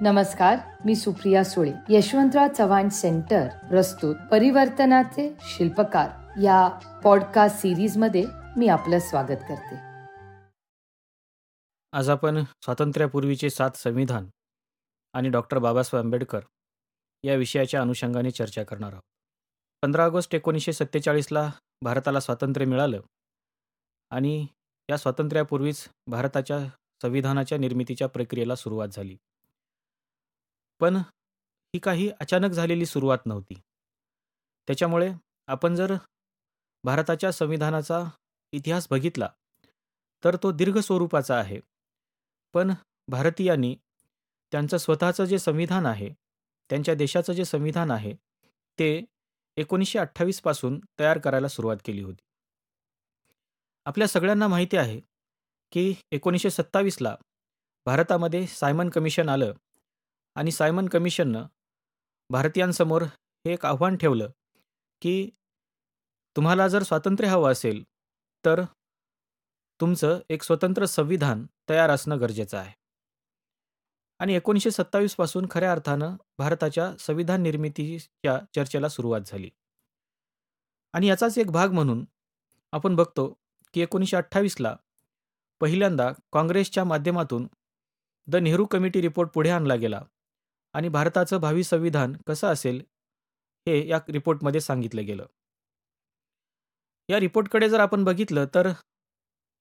नमस्कार मी सुप्रिया सुळे यशवंतराव चव्हाण सेंटर प्रस्तुत परिवर्तनाचे शिल्पकार. या पॉडकास्ट सिरीजमध्ये मी आपलं स्वागत करते. आज आपण स्वातंत्र्यापूर्वीचे सात संविधान आणि डॉक्टर बाबासाहेब आंबेडकर या विषयाच्या अनुषंगाने चर्चा करणार आहोत. पंधरा ऑगस्ट एकोणीसशे सत्तेचाळीसला भारताला स्वातंत्र्य मिळालं आणि या स्वातंत्र्यापूर्वीच भारताच्या संविधानाच्या निर्मितीच्या प्रक्रियेला सुरुवात झाली. पण ही काही अचानक झालेली सुरुवात नव्हती. त्याच्यामुळे आपण जर भारताच्या संविधानाचा इतिहास बघितला तर तो दीर्घ स्वरूपाचा आहे. पण भारतीयांनी त्यांचं स्वतःचं जे संविधान आहे त्यांच्या देशाचं जे संविधान आहे ते एकोणीसशे अठ्ठावीसपासून तयार करायला सुरुवात केली होती. आपल्या सगळ्यांना माहिती आहे की एकोणीसशे सत्तावीसला भारतामध्ये सायमन कमिशन आलं आणि सायमन कमिशननं भारतीयांसमोर हे एक आव्हान ठेवलं की तुम्हाला जर स्वातंत्र्य हवं असेल तर तुमचं एक स्वतंत्र संविधान तयार असणं गरजेचं आहे. आणि एकोणीसशे सत्तावीसपासून खऱ्या अर्थानं भारताच्या संविधान निर्मितीच्या चर्चेला सुरुवात झाली. आणि याचाच एक भाग म्हणून आपण बघतो की एकोणीसशे अठ्ठावीसला पहिल्यांदा काँग्रेसच्या माध्यमातून द नेहरू कमिटी रिपोर्ट पुढे आणला गेला. आणि भारताचं भावी संविधान कसं असेल हे या रिपोर्टमध्ये सांगितलं गेलं. या रिपोर्टकडे जर आपण बघितलं तर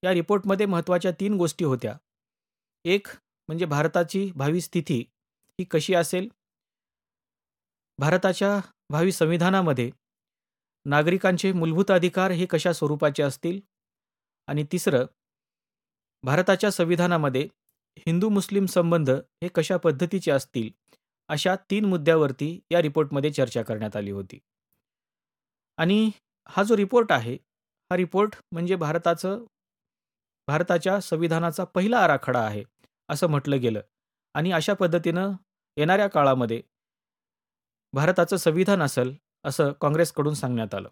या रिपोर्टमध्ये महत्त्वाच्या तीन गोष्टी होत्या. एक म्हणजे भारताची भावी स्थिती ही कशी असेल? भारताच्या भावी संविधानामध्ये नागरिकांचे मूलभूत अधिकार हे कशा स्वरूपाचे असतील? आणि तिसरं भारताच्या संविधानामध्ये हिंदू मुस्लिम संबंध हे कशा पद्धतीचे असतील अशा तीन मुद्द्यावरती या रिपोर्टमध्ये चर्चा करण्यात आली होती. आणि हा जो रिपोर्ट आहे हा रिपोर्ट म्हणजे भारताचं भारताच्या संविधानाचा पहिला आराखडा आहे असं म्हटलं गेलं. आणि अशा पद्धतीनं येणाऱ्या काळामध्ये भारताचं संविधान असेल असं काँग्रेसकडून सांगण्यात आलं.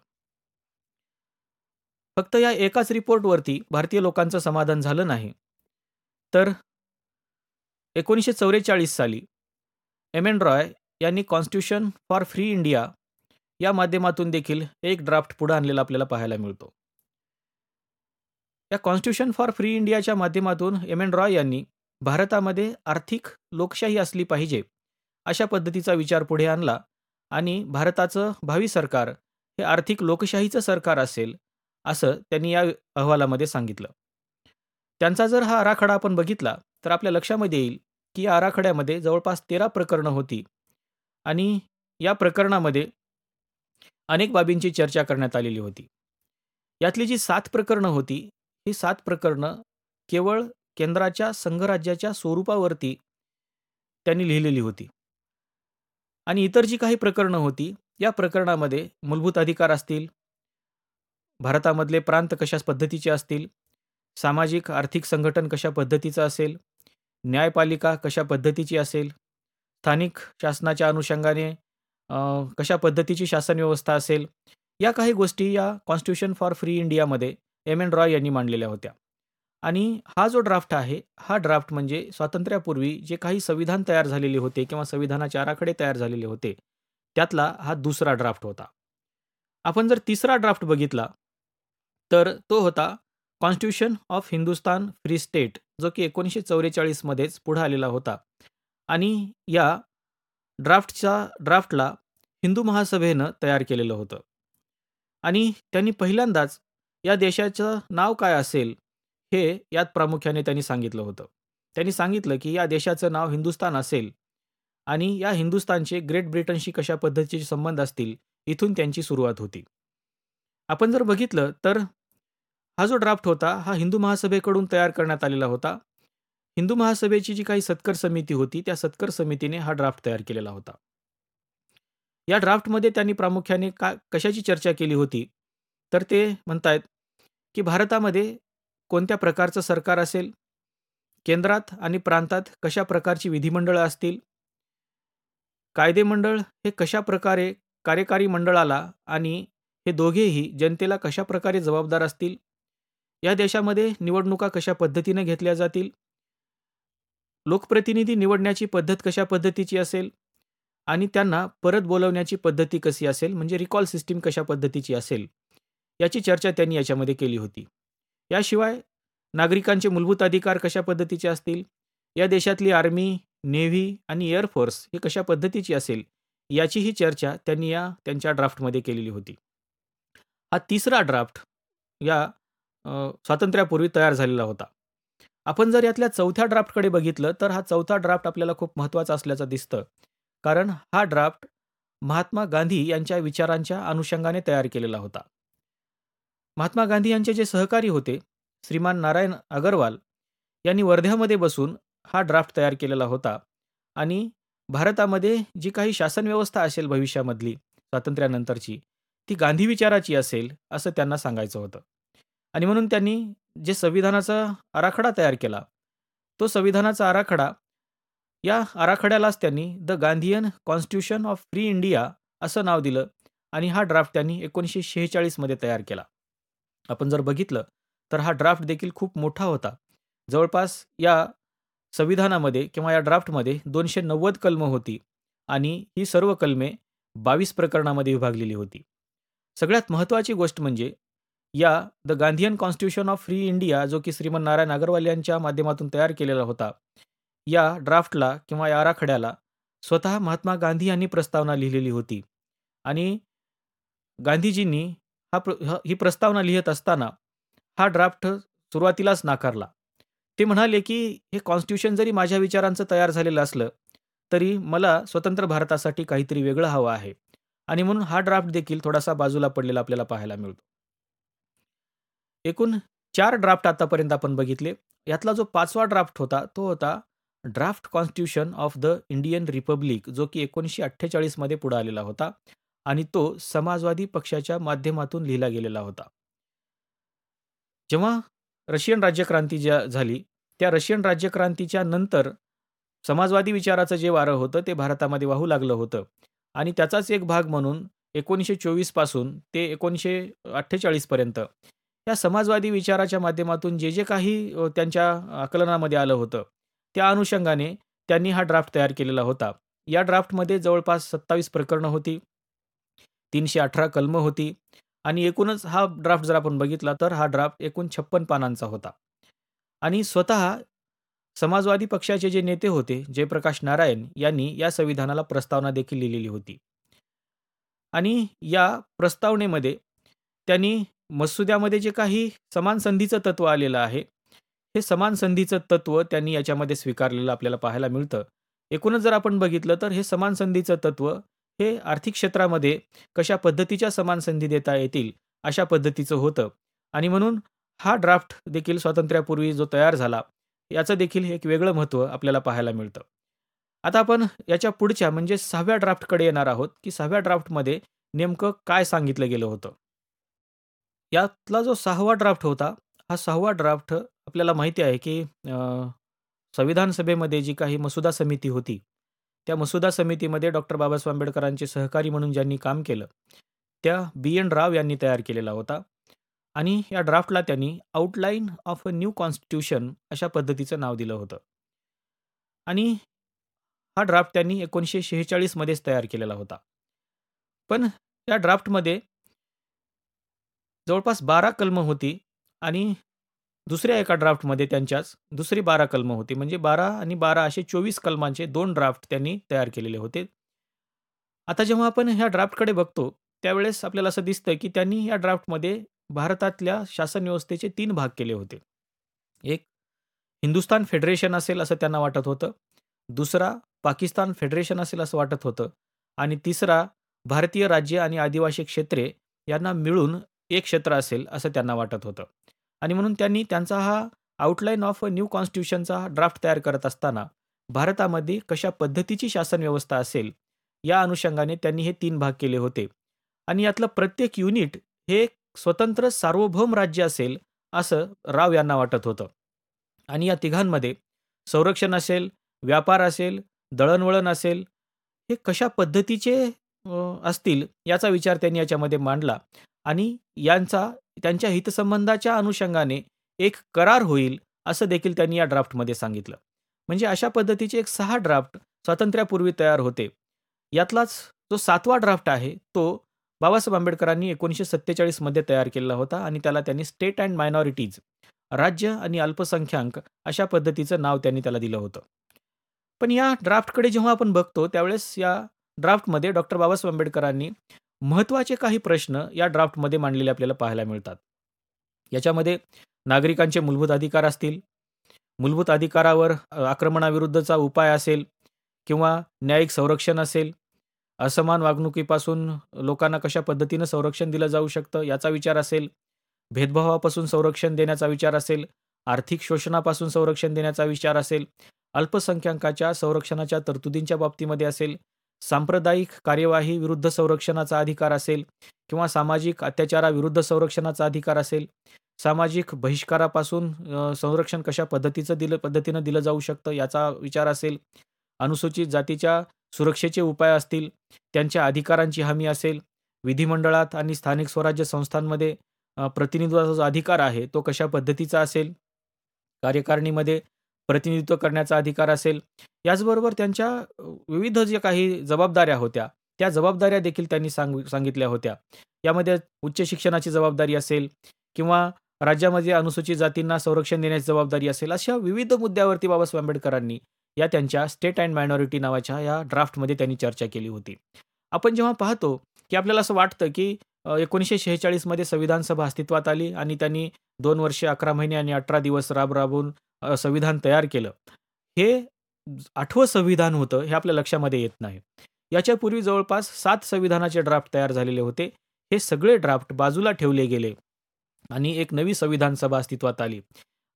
फक्त या एकाच रिपोर्टवरती भारतीय लोकांचं समाधान झालं नाही. तर एकोणीसशे चौवेचाळीस साली एम एन रॉय यांनी कॉन्स्टिट्यूशन फॉर फ्री इंडिया या माध्यमातून देखील एक ड्राफ्ट पुढे आणलेला आपल्याला पाहायला मिळतो. या कॉन्स्टिट्यूशन फॉर फ्री इंडियाच्या माध्यमातून एम एन रॉय यांनी भारतामध्ये आर्थिक लोकशाही असली पाहिजे अशा पद्धतीचा विचार पुढे आणला आणि भारताचं भावी सरकार हे आर्थिक लोकशाहीचं सरकार असेल असं त्यांनी या अहवालामध्ये सांगितलं. त्यांचा जर हा आराखडा आपण बघितला तर आपल्या लक्षामध्ये येईल की आराखड्यामध्ये जवळपास तेरा प्रकरणं होती. आणि या प्रकरणामध्ये अनेक बाबींची चर्चा करण्यात आलेली होती. यातली जी सात प्रकरणं होती ही सात प्रकरणं केवळ केंद्राच्या संघराज्याच्या स्वरूपावरती त्यांनी लिहिलेली होती. आणि इतर जी काही प्रकरणं होती या प्रकरणामध्ये मूलभूत अधिकार असतील भारतामधले प्रांत कशा पद्धतीचे असतील सामाजिक आर्थिक संघटन कशा पद्धतीचं असेल न्यायपालिका कशा पद्धतीची असेल? स्थानिक शासनाच्या अनुषंगाने कशा पद्धतीची शासन व्यवस्था असेल? या काही गोष्टी या कॉन्स्टिट्यूशन फॉर फ्री इंडियामध्ये एम एन रॉय यांनी मांडलेल्या होत्या. आणि हा जो ड्राफ्ट आहे हा ड्राफ्ट म्हणजे स्वातंत्र्यापूर्वी जे काही संविधान तयार झालेले होते किंवा संविधानाचे आराखडे तयार झालेले होते त्यातला हा दुसरा ड्राफ्ट होता. आपण जर तिसरा ड्राफ्ट बघितला तर तो होता constitution of Hindustan free state जो की एकोणीसशे चौवेचाळीसमध्येच पुढे आलेला होता. आणि या ड्राफ्टच्या ड्राफ्टला हिंदू महासभेनं तयार केलेलं होतं. आणि त्यांनी पहिल्यांदाच या देशाचं नाव काय असेल हे यात प्रामुख्याने त्यांनी सांगितलं होतं. त्यांनी सांगितलं की या देशाचं नाव हिंदुस्तान असेल आणि या हिंदुस्तानचे ग्रेट ब्रिटनशी कशा पद्धतीचे संबंध असतील इथून त्यांची सुरुवात होती. आपण जर बघितलं तर हा जो ड्राफ्ट होता हा हिंदू महासभेकडून तयार करण्यात आलेला होता. हिंदू महासभेची जी काही सत्कर समिती होती त्या सत्कर समितीने हा ड्राफ्ट तयार केलेला होता. या ड्राफ्टमध्ये त्यांनी प्रामुख्याने का कशाची चर्चा केली होती? तर ते म्हणतायत की भारतामध्ये कोणत्या प्रकारचं सरकार असेल? केंद्रात आणि प्रांतात कशा प्रकारची विधिमंडळं असतील? कायदेमंडळ हे कशा प्रकारे कार्यकारी मंडळाला आणि हे दोघेही जनतेला कशा प्रकारे जबाबदार असतील? या देशामध्ये निवडणुका कशा पद्धतीने घेतल्या जातील? लोकप्रतिनिधी निवडण्याची पद्धत कशा पद्धतीची असेल? आणि त्यांना परत बोलवण्याची पद्धती कशी असेल? म्हणजे रिकॉल सिस्टीम कशा पद्धतीची असेल? याची चर्चा त्यांनी याच्यामध्ये केली होती. याशिवाय नागरिकांचे मूलभूत अधिकार कशा पद्धतीचे असतील? या देशातली आर्मी नेव्ही आणि एअरफोर्स ही कशा पद्धतीची असेल? याचीही चर्चा त्यांनी या त्यांच्या ड्राफ्टमध्ये केलेली होती. हा तिसरा ड्राफ्ट या स्वातंत्र्यापूर्वी तयार झालेला होता. आपण जर यातल्या चौथ्या ड्राफ्टकडे बघितलं तर हा चौथा ड्राफ्ट आपल्याला खूप महत्त्वाचा असल्याचं दिसतं. कारण हा ड्राफ्ट महात्मा गांधी यांच्या विचारांच्या अनुषंगाने तयार केलेला होता. महात्मा गांधी यांचे जे सहकारी होते श्रीमान नारायण अगरवाल यांनी वर्ध्यामध्ये बसून हा ड्राफ्ट तयार केलेला होता आणि भारतामध्ये जी काही शासन व्यवस्था असेल भविष्यामधली स्वातंत्र्यानंतरची ती गांधी विचाराची असेल असं त्यांना सांगायचं होतं. आणि म्हणून त्यांनी जे संविधानाचा आराखडा तयार केला तो संविधानाचा आराखडा या आराखड्यालाच त्यांनी the Gandhian constitution of free India असं नाव दिलं आणि हा ड्राफ्ट त्यांनी एकोणीसशे शेहेचाळीसमध्ये तयार केला. आपण जर बघितलं तर हा ड्राफ्ट देखील खूप मोठा होता. जवळपास या संविधानामध्ये किंवा या ड्राफ्टमध्ये दोनशे नव्वद कलमं होती आणि ही सर्व कलमे बावीस प्रकरणामध्ये विभागलेली होती. सगळ्यात महत्त्वाची गोष्ट म्हणजे या the Gandhian constitution of free India जो की श्रीमंत नारायण अगरवाल यांच्या माध्यमातून तयार केलेला होता या ड्राफ्टला किंवा या आराखड्याला स्वतः महात्मा गांधी यांनी प्रस्तावना लिहिलेली होती. आणि गांधीजींनी हा प्र ही प्रस्तावना लिहित असताना हा ड्राफ्ट सुरुवातीलाच नाकारला. ते म्हणाले की हे कॉन्स्टिट्यूशन जरी माझ्या विचारांचं तयार झालेलं असलं तरी मला स्वतंत्र भारतासाठी काहीतरी वेगळं हवं आहे. आणि म्हणून हा ड्राफ्ट देखील थोडासा बाजूला पडलेला आपल्याला पाहायला मिळतो. एकूण चार ड्राफ्ट आतापर्यंत आपण बघितले. यातला जो पाचवा ड्राफ्ट होता तो होता draft constitution of the Indian republic जो की एकोणीसशे अठ्ठेचाळीसमध्ये पुढे आलेला होता आणि तो समाजवादी पक्षाच्या माध्यमातून लिहिला गेलेला होता. जेव्हा रशियन राज्यक्रांती ज्या झाली त्या रशियन राज्यक्रांतीच्या नंतर समाजवादी विचाराचं जे वारं होतं ते भारतामध्ये वाहू लागलं होतं. आणि त्याचाच एक भाग म्हणून एकोणीसशे चोवीसपासून ते एकोणीसशे अठ्ठेचाळीसपर्यंत या समाजवादी विचाराच्या माध्यमातून जे जे काही त्यांच्या आकलनामध्ये आलं होतं त्या अनुषंगाने त्यांनी हा ड्राफ्ट तयार केलेला होता. या ड्राफ्टमध्ये जवळपास सत्तावीस प्रकरणं होती तीनशे अठरा कलमं होती आणि एकूणच हा ड्राफ्ट जर आपण बघितला तर हा ड्राफ्ट एकूण छप्पन पानांचा होता. आणि स्वतः समाजवादी पक्षाचे जे नेते होते जयप्रकाश नारायण यांनी या संविधानाला प्रस्तावना देखील लिहिलेली होती. आणि या प्रस्तावनेमध्ये त्यांनी मसुद्यामध्ये जे काही समान संधीचं तत्व आलेलं आहे हे समान संधीचं तत्व त्यांनी याच्यामध्ये स्वीकारलेलं आपल्याला पाहायला मिळतं. एकूणच जर आपण बघितलं तर हे समान संधीचं तत्व हे आर्थिक क्षेत्रामध्ये कशा पद्धतीच्या समान संधी देता येतील अशा पद्धतीचं होतं. आणि म्हणून हा ड्राफ्ट देखील स्वातंत्र्यापूर्वी जो तयार झाला याचं देखील एक वेगळं महत्त्व आपल्याला पाहायला मिळतं. आता आपण याच्या पुढच्या म्हणजे सहाव्या ड्राफ्टकडे येणार आहोत की सहाव्या ड्राफ्टमध्ये नेमकं काय सांगितलं गेलं होतं. यातला जो सहावा ड्राफ्ट होता हा सहावा ड्राफ्ट आपल्याला माहिती आहे की संविधान सभेमध्ये जी काही मसुदा समिती होती त्या मसुदा समितीमध्ये डॉक्टर बाबासाहेब आंबेडकरांचे सहकारी म्हणून ज्यांनी काम केलं त्या बी एन राव यांनी तयार केलेला होता आणि या ड्राफ्टला त्यांनी outline of a new constitution अशा पद्धतीचं नाव दिलं होतं. आणि हा ड्राफ्ट त्यांनी एकोणीसशे शेहेचाळीसमध्येच तयार केलेला होता. पण या ड्राफ्टमध्ये जवळपास बारा कलमं होती आणि दुसऱ्या एका ड्राफ्टमध्ये त्यांच्याच दुसरी बारा कलमं होती. म्हणजे बारा आणि बारा असे चोवीस कलमांचे दोन ड्राफ्ट त्यांनी तयार केलेले होते. आता जेव्हा आपण ह्या ड्राफ्टकडे बघतो त्यावेळेस आपल्याला असं दिसतं की त्यांनी या ड्राफ्टमध्ये भारतातल्या शासन व्यवस्थेचे तीन भाग केले होते. एक हिंदुस्तान फेडरेशन असेल असं त्यांना वाटत होतं. दुसरा पाकिस्तान फेडरेशन असेल असं वाटत होतं. आणि तिसरा भारतीय राज्य आणि आदिवासी क्षेत्रे यांना मिळून एक क्षेत्र असेल असं त्यांना वाटत होतं. आणि म्हणून त्यांनी त्यांचा हा आउटलाईन ऑफ अ न्यू कॉन्स्टिट्यूशनचा ड्राफ्ट तयार करत असताना भारतामध्ये कशा पद्धतीची शासन व्यवस्था असेल या अनुषंगाने त्यांनी हे तीन भाग केले होते. आणि यातलं प्रत्येक युनिट हे स्वतंत्र सार्वभौम राज्य असेल असं राव यांना वाटत होतं. आणि या तिघांमध्ये संरक्षण असेल व्यापार असेल दळणवळण असेल हे कशा पद्धतीचे असतील याचा विचार त्यांनी याच्यामध्ये मांडला. आणि यांचा त्यांच्या हितसंबंधाच्या अनुषंगाने एक करार होईल असं देखील त्यांनी या ड्राफ्टमध्ये सांगितलं. म्हणजे अशा पद्धतीचे एक सहा ड्राफ्ट स्वातंत्र्यापूर्वी तयार होते. यातलाच जो सातवा ड्राफ्ट आहे तो बाबासाहेब आंबेडकरांनी एकोणीसशे सत्तेचाळीसमध्ये तयार केलेला होता आणि त्याला त्यांनी स्टेट अँड मायनॉरिटीज राज्य आणि अल्पसंख्याक अशा पद्धतीचं नाव त्यांनी त्याला दिलं होतं. पण या ड्राफ्टकडे जेव्हा आपण बघतो त्यावेळेस या ड्राफ्टमध्ये डॉक्टर बाबासाहेब आंबेडकरांनी महत्त्वाचे काही प्रश्न या ड्राफ्टमध्ये मांडलेले आपल्याला पाहायला मिळतात. याच्यामध्ये नागरिकांचे मूलभूत अधिकार असतील मूलभूत अधिकारावर आक्रमणाविरुद्धचा उपाय असेल किंवा न्यायिक संरक्षण असेल असमान वागणुकीपासून लोकांना कशा पद्धतीनं संरक्षण दिलं जाऊ शकतं याचा विचार असेल भेदभावापासून संरक्षण देण्याचा विचार असेल आर्थिक शोषणापासून संरक्षण देण्याचा विचार असेल अल्पसंख्याकाच्या संरक्षणाच्या तरतुदींच्या बाबतीमध्ये असेल सांप्रदायिक कार्यवाही विरुद्ध संरक्षणाचा अधिकार असेल किंवा सामाजिक अत्याचाराविरुद्ध संरक्षणाचा अधिकार असेल सामाजिक बहिष्कारापासून संरक्षण कशा पद्धतीचं दिलं पद्धतीनं दिलं जाऊ शकतं याचा विचार असेल अनुसूचित जातीच्या सुरक्षेचे उपाय असतील त्यांच्या अधिकारांची हमी असेल विधिमंडळात आणि स्थानिक स्वराज्य संस्थांमध्ये प्रतिनिधित्वाचा जो अधिकार आहे तो कशा पद्धतीचा असेल कार्यकारिणीमध्ये प्रतिनिधित्व करण्याचा अधिकार असेल. याचबरोबर त्यांच्या विविध ज्या काही जबाबदाऱ्या होत्या त्या जबाबदाऱ्या देखील त्यांनी सांग सांगितल्या होत्या. यामध्ये उच्च शिक्षणाची जबाबदारी असेल किंवा राज्यामध्ये अनुसूचित जातींना संरक्षण देण्याची जबाबदारी असेल अशा विविध मुद्द्यावरती बाबासाहेब आंबेडकरांनी या त्यांच्या स्टेट अँड मायनॉरिटी नावाच्या या ड्राफ्टमध्ये त्यांनी चर्चा केली होती. आपण जेव्हा पाहतो की आपल्याला असं वाटतं की एकोणीसशे शेहेचाळीसमध्ये संविधान सभा अस्तित्वात आली आणि त्यांनी दोन वर्षे अकरा महिने आणि अठरा दिवस राब राबून संविधान तयार केलं. हे आठवं संविधान होतं हे आपल्या लक्षामध्ये येत नाही. याच्यापूर्वी जवळपास सात संविधानाचे ड्राफ्ट तयार झालेले होते. हे सगळे ड्राफ्ट बाजूला ठेवले गेले आणि एक नवी संविधान सभा अस्तित्वात आली.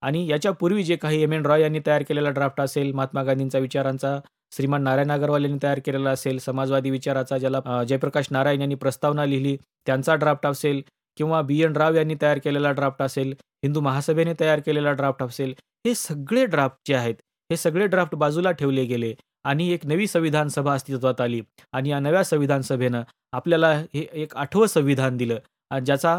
आणि याच्यापूर्वी जे काही एम एन रॉय यांनी तयार केलेला ड्राफ्ट असेल महात्मा गांधींचा विचारांचा श्रीमान नारायण अगरवाल यांनी तयार केलेला असेल समाजवादी विचाराचा ज्याला जयप्रकाश नारायण यांनी प्रस्तावना लिहिली त्यांचा ड्राफ्ट असेल किंवा बी एन राव यांनी तयार केलेला ड्राफ्ट असेल हिंदू महासभेने तयार केलेला ड्राफ्ट असेल हे सगळे ड्राफ्ट जे आहेत हे सगळे ड्राफ्ट बाजूला ठेवले गेले आणि एक नवी संविधान सभा अस्तित्वात आली. आणि या नव्या संविधान सभेनं आपल्याला हे एक आठवं संविधान दिलं. ज्याचा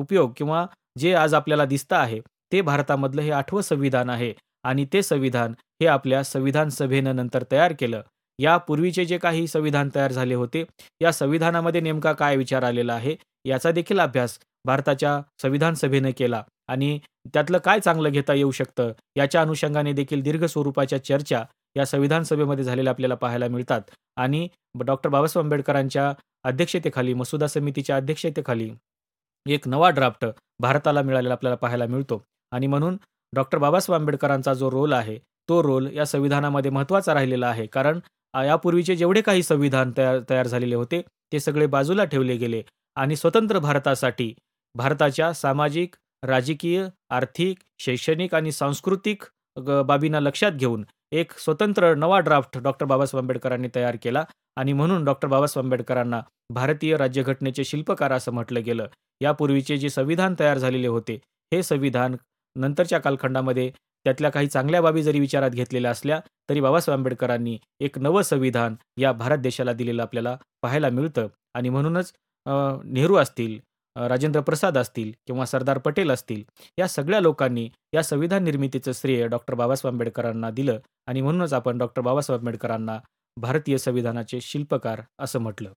उपयोग किंवा जे आज आपल्याला दिसतं आहे ते भारतामधलं हे आठवं संविधान आहे. आणि ते संविधान हे आपल्या संविधान सभेनं नंतर तयार केलं. यापूर्वीचे जे काही संविधान तयार झाले होते या संविधानामध्ये नेमका काय विचार आलेला आहे याचा देखील अभ्यास भारताच्या संविधान सभेनं केला. आणि त्यातलं काय चांगलं घेता येऊ शकतं? याच्या अनुषंगाने देखील दीर्घ स्वरूपाच्या चर्चा या संविधान सभेमध्ये झालेल्या आपल्याला पाहायला मिळतात. आणि डॉक्टर बाबासाहेब आंबेडकरांच्या अध्यक्षतेखाली मसुदा समितीच्या अध्यक्षतेखाली एक नवा ड्राफ्ट भारताला मिळालेला आपल्याला पाहायला मिळतो. आणि म्हणून डॉक्टर बाबासाहेब आंबेडकरांचा जो रोल आहे तो रोल या संविधानामध्ये महत्त्वाचा राहिलेला आहे. कारण यापूर्वीचे जेवढे काही संविधान तयार तयार झालेले होते ते सगळे बाजूला ठेवले गेले. आणि स्वतंत्र भारतासाठी भारताच्या सामाजिक राजकीय आर्थिक शैक्षणिक आणि सांस्कृतिक बाबींना लक्षात घेऊन एक स्वतंत्र नवा ड्राफ्ट डॉक्टर बाबासाहेब आंबेडकरांनी तयार केला आणि म्हणून डॉक्टर बाबासाहेब आंबेडकरांना भारतीय राज्यघटनेचे शिल्पकार असं म्हटलं गेलं. यापूर्वीचे जे संविधान तयार झालेले होते हे संविधान नंतरच्या कालखंडामध्ये त्यातल्या काही चांगल्या बाबी जरी विचारात घेतलेल्या असल्या तरी बाबासाहेब आंबेडकरांनी एक नवं संविधान या भारत देशाला दिलेलं आपल्याला पाहायला मिळतं आणि म्हणूनच नेहरू असतील राजेंद्र प्रसाद असतील किंवा सरदार पटेल असतील या सगळ्या लोकांनी या संविधान निर्मितीचं श्रेय डॉक्टर बाबासाहेब आंबेडकरांना दिलं आणि म्हणूनच आपण डॉक्टर बाबासाहेब आंबेडकरांना भारतीय संविधानाचे शिल्पकार असं म्हटलं.